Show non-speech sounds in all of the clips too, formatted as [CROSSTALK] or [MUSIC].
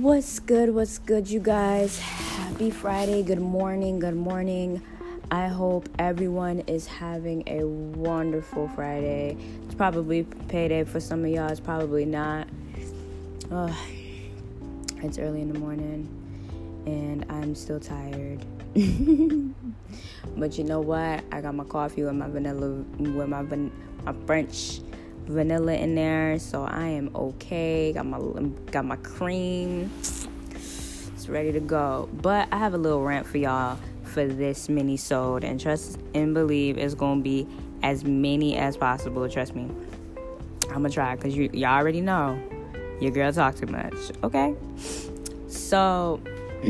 What's good? What's good, you guys? Happy Friday. Good morning. Good morning. I hope everyone is having a wonderful Friday. It's probably payday for some of y'all, it's probably not. Oh, it's early in the morning and I'm still tired. [LAUGHS] but you know what? I got my coffee with my vanilla, with my, van, my French vanilla in there, so I am okay. Got my got my cream. It's ready to go. But I have a little rant for y'all for this mini sold and trust and believe it's gonna be as many as possible. Trust me. I'm gonna try because you y'all already know your girl talk too much. Okay. So [CLEARS THROAT]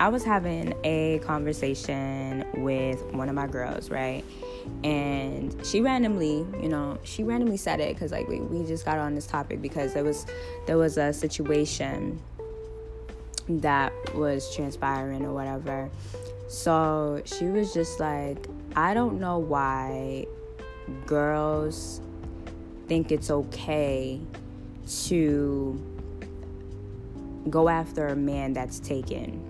I was having a conversation with one of my girls, right? And she randomly you know she randomly said it because like we, we just got on this topic because there was there was a situation that was transpiring or whatever. So she was just like i don't know why girls think it's okay to go after a man that's taken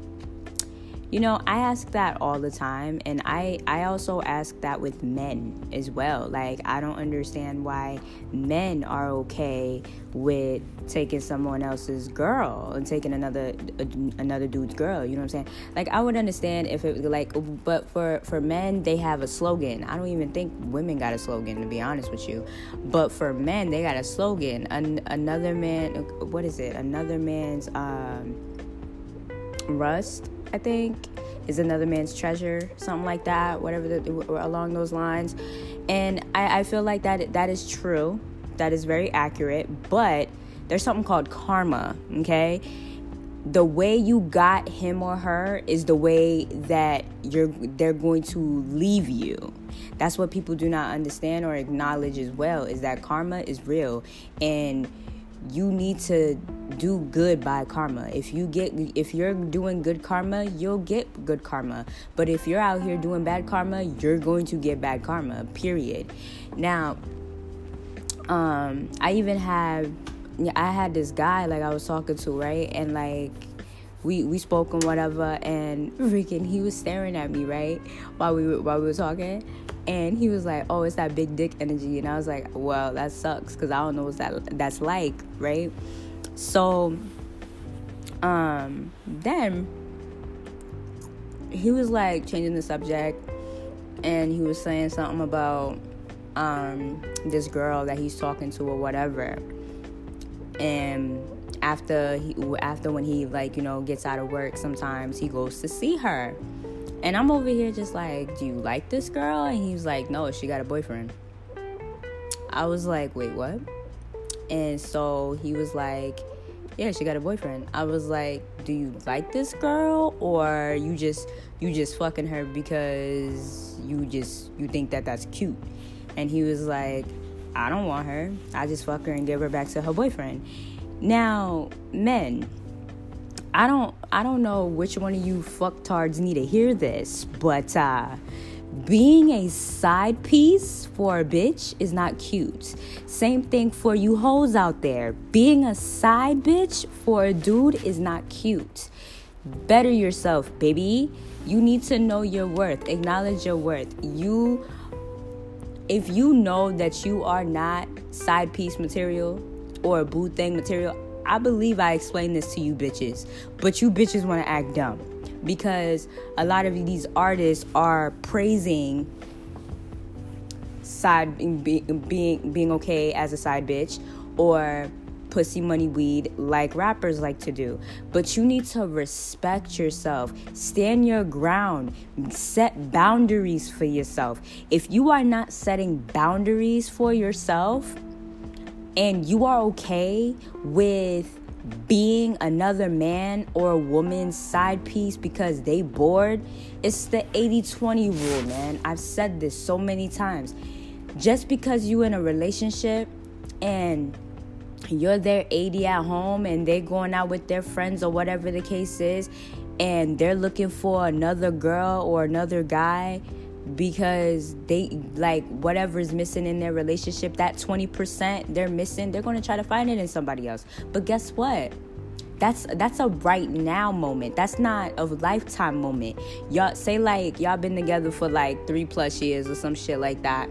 you know, I ask that all the time and I I also ask that with men as well. Like I don't understand why men are okay with taking someone else's girl and taking another another dude's girl, you know what I'm saying? Like I would understand if it was like but for for men they have a slogan. I don't even think women got a slogan to be honest with you. But for men they got a slogan. An, another man what is it? Another man's um rust I think, is another man's treasure, something like that, whatever the, along those lines. And I, I feel like that that is true. That is very accurate. But there's something called karma. Okay, the way you got him or her is the way that you're they're going to leave you that's what people do not understand or acknowledge as well is that karma is real and you need to do good by karma. If you get if you're doing good karma, you'll get good karma. But if you're out here doing bad karma, you're going to get bad karma. Period. Now, um I even have I had this guy like I was talking to, right? And like we we spoke and whatever and [LAUGHS] freaking he was staring at me, right? While we were while we were talking and he was like, "Oh, it's that big dick energy," and I was like, "Well, that sucks because I don't know what that that's like, right?" So, um, then he was like changing the subject, and he was saying something about um this girl that he's talking to or whatever, and after he after when he like you know gets out of work sometimes he goes to see her and I'm over here just like, do you like this girl? And he was like, no, she got a boyfriend. I was like, wait, what? And so he was like, yeah, she got a boyfriend. I was like, do you like this girl or you just you just fucking her because you just you think that that's cute? And he was like, I don't want her. I just fuck her and give her back to her boyfriend. Now, men, I don't I don't know which one of you fucktards need to hear this, but uh being a side piece for a bitch is not cute. Same thing for you hoes out there. Being a side bitch for a dude is not cute. Better yourself, baby. You need to know your worth. Acknowledge your worth. You if you know that you are not side piece material or a boo thing material, I believe I explained this to you bitches, but you bitches want to act dumb because a lot of these artists are praising side being being being okay as a side bitch or pussy money weed like rappers like to do. But you need to respect yourself, stand your ground, set boundaries for yourself. If you are not setting boundaries for yourself, and you are okay with being another man or a woman's side piece because they bored, it's the 80-20 rule, man. I've said this so many times. Just because you in a relationship and you're their 80 at home and they're going out with their friends or whatever the case is and they're looking for another girl or another guy because they like whatever's missing in their relationship that 20% they're missing they're going to try to find it in somebody else. But guess what? That's that's a right now moment. That's not a lifetime moment. Y'all say like y'all been together for like three plus years or some shit like that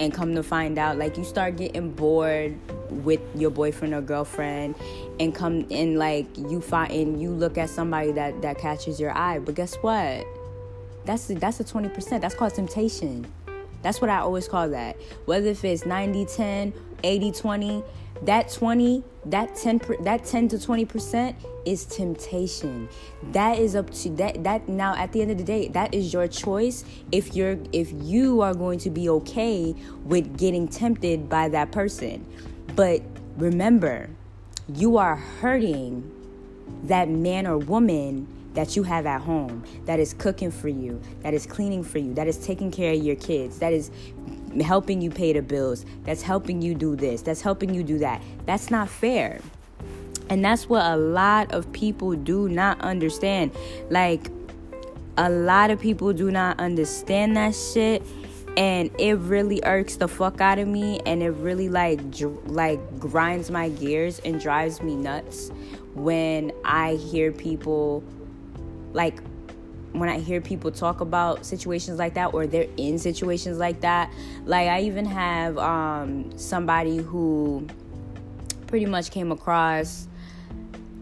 and come to find out like you start getting bored with your boyfriend or girlfriend and come and like you find and you look at somebody that that catches your eye. But guess what that's that's a 20% that's called temptation. That's what i always call that. Whether if it's 90 10 80 20 that 20 that 10 that 10 to 20 percent is temptation. That is up to that that now at the end of the day that is your choice if you're if you are going to be okay with getting tempted by that person. But remember you are hurting that man or woman that you have at home that is cooking for you, that is cleaning for you, that is taking care of your kids, that is helping you pay the bills, that's helping you do this, that's helping you do that. That's not fair. And that's what a lot of people do not understand. Like, a lot of people do not understand that shit and it really irks the fuck out of me and it really like dr- like grinds my gears and drives me nuts when i hear people like when I hear people talk about situations like that or they're in situations like that, like I even have um, somebody who pretty much came across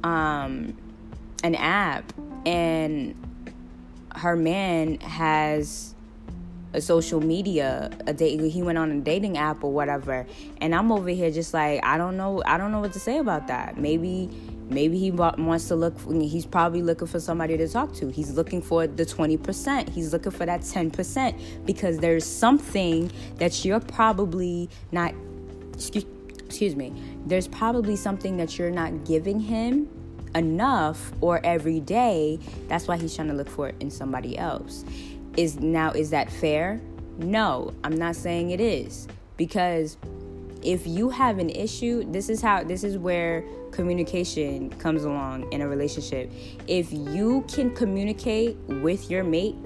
um, an app and her man has a social media a date he went on a dating app or whatever. And i'm over here just like i don't know i don't know what to say about that. Maybe Maybe he wants to look, he's probably looking for somebody to talk to. He's looking for the 20%. He's looking for that 10% because there's something that you're probably not, excuse, excuse me, there's probably something that you're not giving him enough or every day. That's why he's trying to look for it in somebody else. Is now, is that fair? No, I'm not saying it is because if you have an issue, this is how, this is where communication comes along in a relationship. If you can communicate with your mate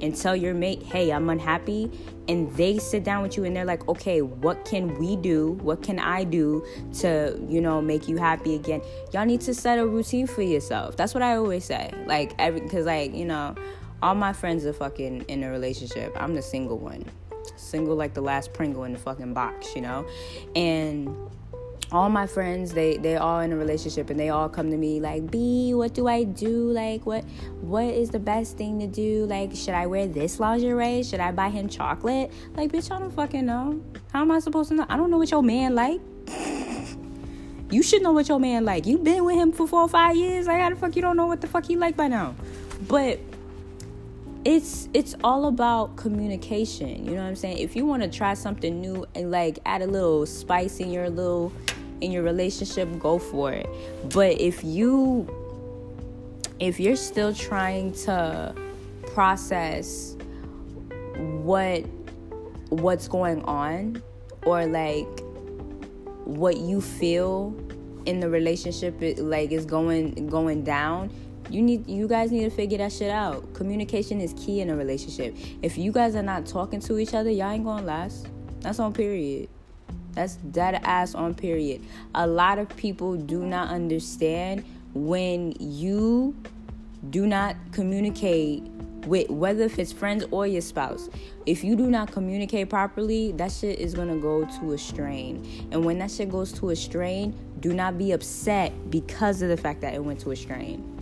and tell your mate, hey, I'm unhappy, and they sit down with you and they're like, okay, what can we do? What can I do to, you know, make you happy again? Y'all need to set a routine for yourself. That's what I always say. Like, every, cause, like, you know, all my friends are fucking in a relationship. I'm the single one. Single like the last Pringle in the fucking box, you know? And all my friends they they all in a relationship and they all come to me like b what do i do? Like what what is the best thing to do? Like should i wear this lingerie? Should i buy him chocolate? Like bitch i don't fucking know. How am i supposed to know? I don't know what your man like. [LAUGHS] You should know what your man like. You been with him for four or five years. Like how the fuck you don't know what the fuck he like by now? But it's it's all about communication you know what i'm saying if you want to try something new and like add a little spice in your little in your relationship, go for it. But if you if you're still trying to process what what's going on or like what you feel in the relationship like is going going down you need you guys need to figure that shit out communication is key in a relationship if you guys are not talking to each other y'all ain't gonna last that's on period that's dead ass on period. A lot of people do not understand when you do not communicate with whether if it's friends or your spouse. If you do not communicate properly, that shit is gonna go to a strain. And when that shit goes to a strain, do not be upset because of the fact that it went to a strain.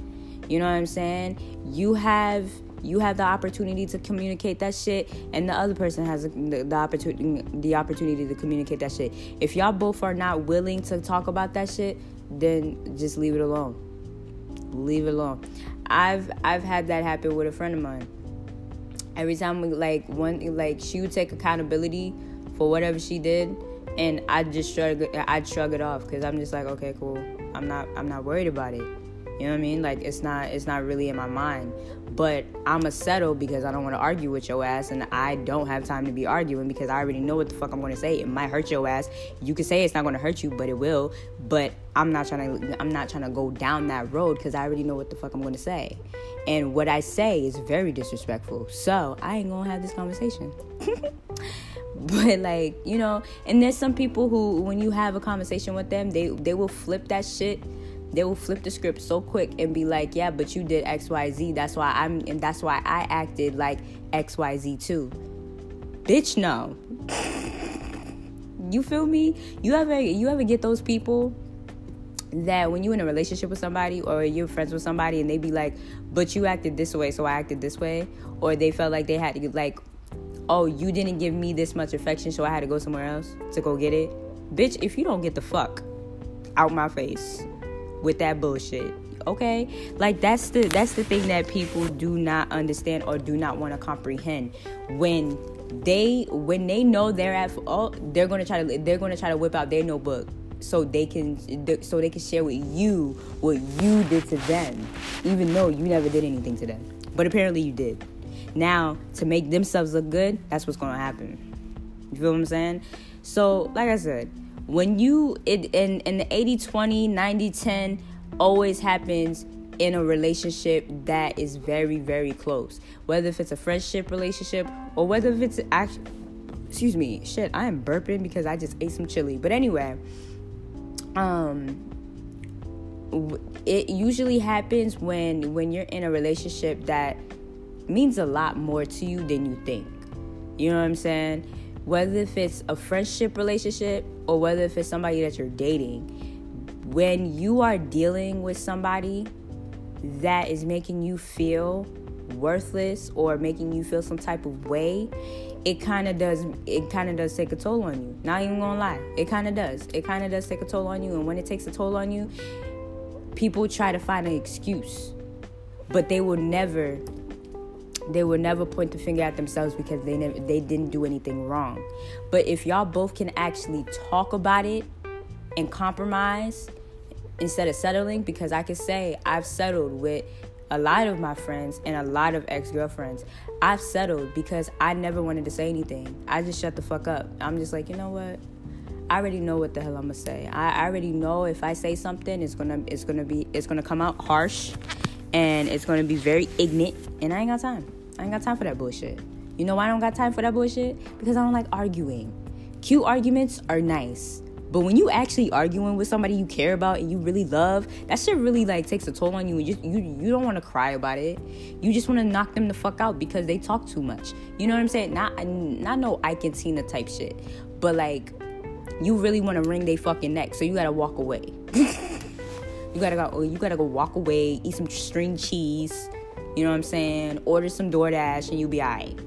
You know what I'm saying? You have you have the opportunity to communicate that shit and the other person has the, the, opportunity the opportunity to communicate that shit. If y'all both are not willing to talk about that shit then just leave it alone. Leave it alone. I've i've had that happen with a friend of mine. Every time we like one like she would take accountability for whatever she did and i just shrug i'd shrug it off because i'm just like okay cool. I'm not i'm not worried about it you know what I mean? Like it's not it's not really in my mind. But I'ma settle because I don't want to argue with your ass and I don't have time to be arguing because I already know what the fuck I'm gonna say. It might hurt your ass. You can say it's not gonna hurt you, but it will. But I'm not trying to I'm not trying to go down that road because I already know what the fuck I'm gonna say. And what I say is very disrespectful. So I ain't gonna have this conversation. [LAUGHS] but like you know and there's some people who when you have a conversation with them they they will flip that shit they will flip the script so quick and be like, "Yeah, but you did X, Y, Z. That's why I'm, and that's why I acted like X, Y, Z too." Bitch, no. [LAUGHS] you feel me? You ever, you ever get those people that when you're in a relationship with somebody or you're friends with somebody and they be like, "But you acted this way, so I acted this way," or they felt like they had to like, "Oh, you didn't give me this much affection, so I had to go somewhere else to go get it." Bitch, if you don't get the fuck out my face with that bullshit okay? Like that's the that's the thing that people do not understand or do not want to comprehend. When they when they know they're at oh they're gonna try to they're gonna try to whip out their notebook so they can so they can share with you what you did to them even though you never did anything to them. But apparently you did. Now to make themselves look good that's what's gonna happen. You feel what i'm saying? So like i said when you it in in the 80 20 90 10 always happens in a relationship that is very very close. Whether if it's a friendship relationship or whether if it's actually excuse me shit i am burping because i just ate some chili. But anyway um it usually happens when when you're in a relationship that means a lot more to you than you think. You know what i'm saying whether if it's a friendship relationship or whether if it's somebody that you're dating, when you are dealing with somebody that is making you feel worthless or making you feel some type of way, it kind of does it kind of does take a toll on you. Not even going to lie. It kind of does. It kind of does take a toll on you and when it takes a toll on you, people try to find an excuse. But they will never they will never point the finger at themselves because they never they didn't do anything wrong. But if y'all both can actually talk about it and compromise instead of settling, because I can say I've settled with a lot of my friends and a lot of ex-girlfriends. I've settled because I never wanted to say anything. I just shut the fuck up. I'm just like, you know what? I already know what the hell I'm gonna say. I, I already know if I say something, it's gonna it's gonna be it's gonna come out harsh, and it's gonna be very ignorant, and I ain't got time. I ain't got time for that bullshit. You know why I don't got time for that bullshit? Because I don't like arguing. Cute arguments are nice. But when you actually arguing with somebody you care about and you really love, that shit really like takes a toll on you and just you you don't want to cry about it. You just want to knock them the fuck out because they talk too much. You know what I'm saying? Not not no Ike and Tina type shit. But like you really want to wring their fucking neck, so you gotta walk away. [LAUGHS] you gotta go. You gotta go walk away, eat some string cheese, you know what I'm saying? Order some DoorDash and you'll be alright.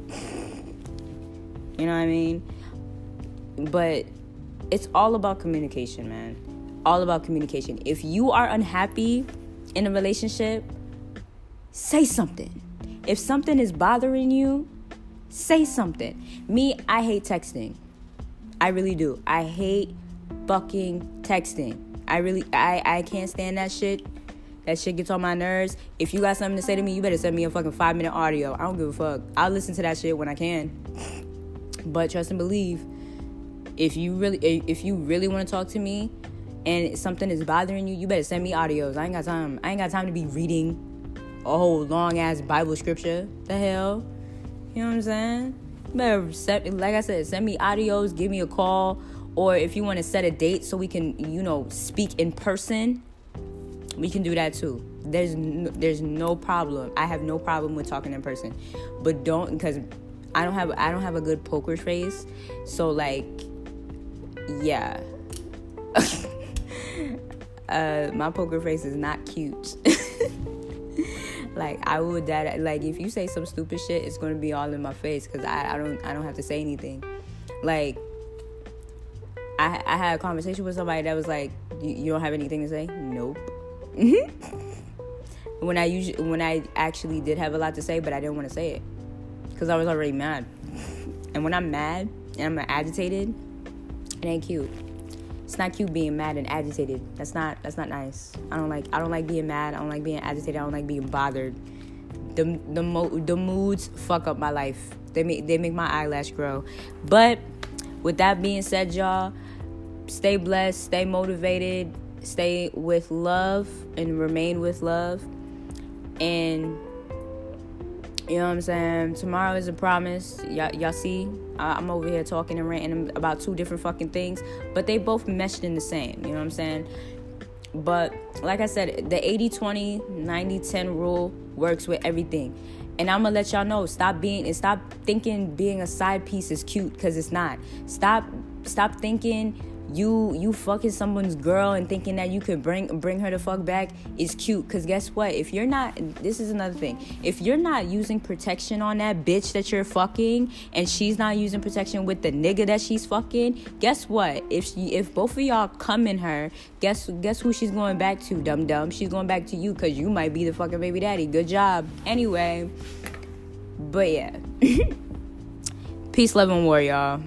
You know what I mean? But it's all about communication, man. All about communication. If you are unhappy in a relationship, say something. If something is bothering you, say something. Me, I hate texting. I really do. I hate fucking texting. I really I I can't stand that shit. That shit gets on my nerves. If you got something to say to me, you better send me a fucking five minute audio. I don't give a fuck. I'll listen to that shit when I can. But trust and believe, if you really if you really want to talk to me and something is bothering you, you better send me audios. I ain't got time. I ain't got time to be reading a whole long ass Bible scripture. The hell? You know what I'm saying? You better like I said, send me audios, give me a call, or if you want to set a date so we can, you know, speak in person we can do that too. There's no, there's no problem. I have no problem with talking in person. But don't because i don't have i don't have a good poker face. So like yeah. [LAUGHS] Uh my poker face is not cute. [LAUGHS] Like i would that like if you say some stupid shit it's gonna be all in my face because I, I don't i don't have to say anything. Like I, I had a conversation with somebody that was like you don't have anything to say? Nope. Mm-hmm. when I usually when I actually did have a lot to say, but I didn't want to say it because I was already mad. And when I'm mad and I'm agitated, it ain't cute. It's not cute being mad and agitated. That's not that's not nice. I don't like I don't like being mad. I don't like being agitated. I don't like being bothered. The the mo- the moods fuck up my life. They make they make my eyelash grow. But with that being said, y'all, stay blessed, stay motivated, stay with love and remain with love. And you know what I'm saying? Tomorrow is a promise. Y'all, y'all see, I'm over here talking and ranting about two different fucking things, but they both meshed in the same. You know what I'm saying? But like I said, the 80 20, 90 10 rule works with everything. And I'm gonna let y'all know, stop being and stop thinking being a side piece is cute because it's not. Stop stop thinking you you fucking someone's girl and thinking that you could bring bring her to fuck back is cute. Because guess what? If you're not this is another thing. If you're not using protection on that bitch that you're fucking and she's not using protection with the nigga that she's fucking guess what? If she if both of y'all come in her guess guess who she's going back to dum dum she's going back to you because you might be the fucking baby daddy. Good job. Anyway but yeah. [LAUGHS] Peace love and war y'all